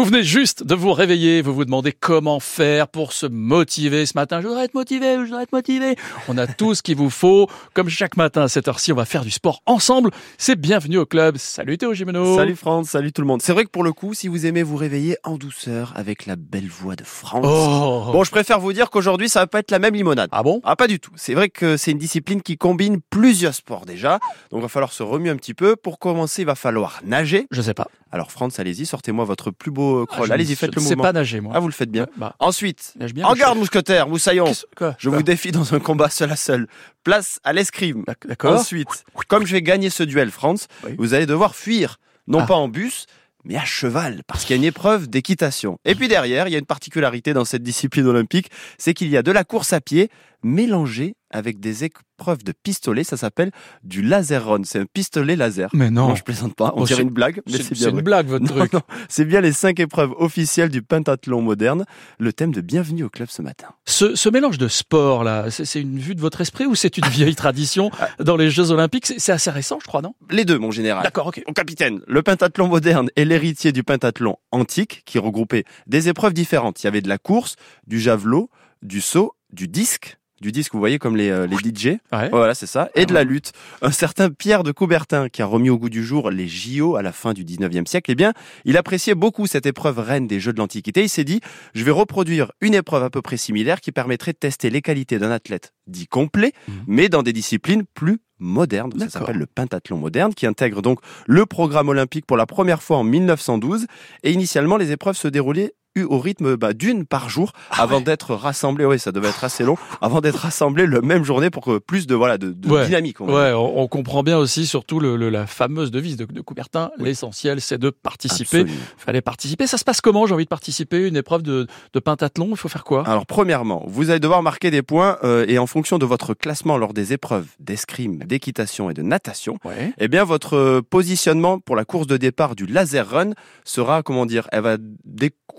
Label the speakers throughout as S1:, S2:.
S1: Vous venez juste de vous réveiller, vous vous demandez comment faire pour se motiver ce matin. Je voudrais être motivé, je voudrais être motivé. On a tout ce qu'il vous faut. Comme chaque matin à cette heure-ci, on va faire du sport ensemble. C'est bienvenue au club. Salut Théo Gimeno.
S2: Salut France, salut tout le monde. C'est vrai que pour le coup, si vous aimez vous réveiller en douceur avec la belle voix de France.
S1: Oh.
S2: Bon, je préfère vous dire qu'aujourd'hui, ça va pas être la même limonade.
S1: Ah bon?
S2: Ah, pas du tout. C'est vrai que c'est une discipline qui combine plusieurs sports déjà. Donc, il va falloir se remuer un petit peu. Pour commencer, il va falloir nager.
S1: Je sais pas.
S2: Alors, France, allez-y, sortez-moi votre plus beau
S1: Ah,
S2: crawl.
S1: je
S2: allez-y, faites le
S1: sais
S2: mouvement.
S1: pas nager moi.
S2: Ah, vous le faites bien.
S1: Ouais, bah,
S2: Ensuite,
S1: nage bien.
S2: en garde, mousquetaire, moussaillon. Je vous défie dans un combat seul à seul. Place à l'escrime.
S1: D'ac- D'accord.
S2: Ensuite, comme je vais gagner ce duel, France,
S1: Oui.
S2: vous allez devoir fuir, non
S1: Ah.
S2: pas en bus, mais à cheval, parce qu'il y a une épreuve d'équitation. Et puis derrière, il y a une particularité dans cette discipline olympique, c'est qu'il y a de la course à pied mélangée avec des épreuves de pistolet. Ça s'appelle du laser run. C'est un pistolet laser.
S1: Mais non.
S2: Non, je plaisante pas. On
S1: Oh,
S2: dirait une blague, mais
S1: C'est
S2: c'est
S1: c'est
S2: bien
S1: une blague votre
S2: Non,
S1: truc.
S2: non, c'est bien les cinq épreuves officielles du pentathlon moderne, le thème de Bienvenue au club ce matin.
S1: Ce, ce mélange de sport là, c'est c'est une vue de votre esprit ou c'est une vieille tradition dans les Jeux Olympiques? C'est c'est assez récent, je crois, non?
S2: Les deux, mon général.
S1: D'accord, ok.
S2: Mon capitaine, le pentathlon moderne est l'héritier du pentathlon antique qui regroupait des épreuves différentes. Il y avait de la course, du javelot, du saut, du disque, du disque, vous voyez comme les, euh, les DJ.
S1: Ouais.
S2: Voilà, c'est ça. Et de la lutte. Un certain Pierre de Coubertin, qui a remis au goût du jour les JO à la fin du 19e siècle, eh bien, il appréciait beaucoup cette épreuve reine des Jeux de l'Antiquité. Il s'est dit, je vais reproduire une épreuve à peu près similaire qui permettrait de tester les qualités d'un athlète dit complet,
S1: Mhm.
S2: mais dans des disciplines plus modernes. Ça s'appelle le pentathlon moderne, qui intègre donc le programme olympique pour la première fois en 1912. Et initialement, les épreuves se déroulaient au rythme bah, d'une par jour
S1: Ah
S2: avant
S1: ouais.
S2: d'être rassemblées. Oui, ça devait être assez long avant d'être rassemblées le même journée pour que plus de voilà de, de
S1: Ouais.
S2: dynamique. on.
S1: Ouais, on, on comprend bien aussi surtout le, le- la fameuse devise de, de Coubertin. L'essentiel, c'est de participer.
S2: Absolument.
S1: Fallait participer. Ça se passe comment J'ai envie de participer? Une épreuve de, de pentathlon. Il faut faire quoi?
S2: Alors premièrement, vous allez devoir marquer des points euh, et en fonction de votre classement lors des épreuves d'escrime, d'équitation et de natation,
S1: Ouais.
S2: eh bien votre euh, positionnement pour la course de départ du laser run sera comment dire, elle va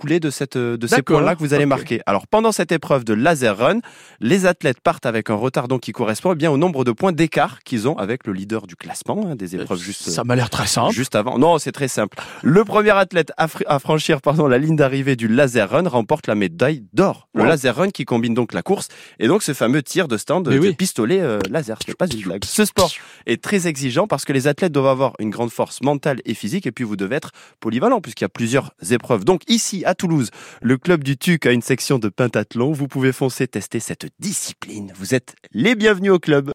S2: découler de cette euh, de ces points-là que vous allez marquer. Alors pendant cette épreuve de laser run, les athlètes partent avec un retard donc qui correspond eh bien au nombre de points d'écart qu'ils ont avec le leader du classement hein, des épreuves juste
S1: Ça m'a l'air très simple.
S2: Juste avant. Non, c'est très simple. Le premier athlète à, fr- à franchir pardon, la ligne d'arrivée du laser run remporte la médaille d'or. Le
S1: Wow.
S2: laser run qui combine donc la course et donc ce fameux tir de stand
S1: Mais
S2: de
S1: oui.
S2: pistolet euh, laser. Ce n'est pas une blague. Ce sport est très exigeant parce que les athlètes doivent avoir une grande force mentale et physique et puis vous devez être polyvalent puisqu'il y a plusieurs épreuves. Donc ici Toulouse, le club du TUC a une section de pentathlon. Vous pouvez foncer tester cette discipline. Vous êtes les bienvenus au club.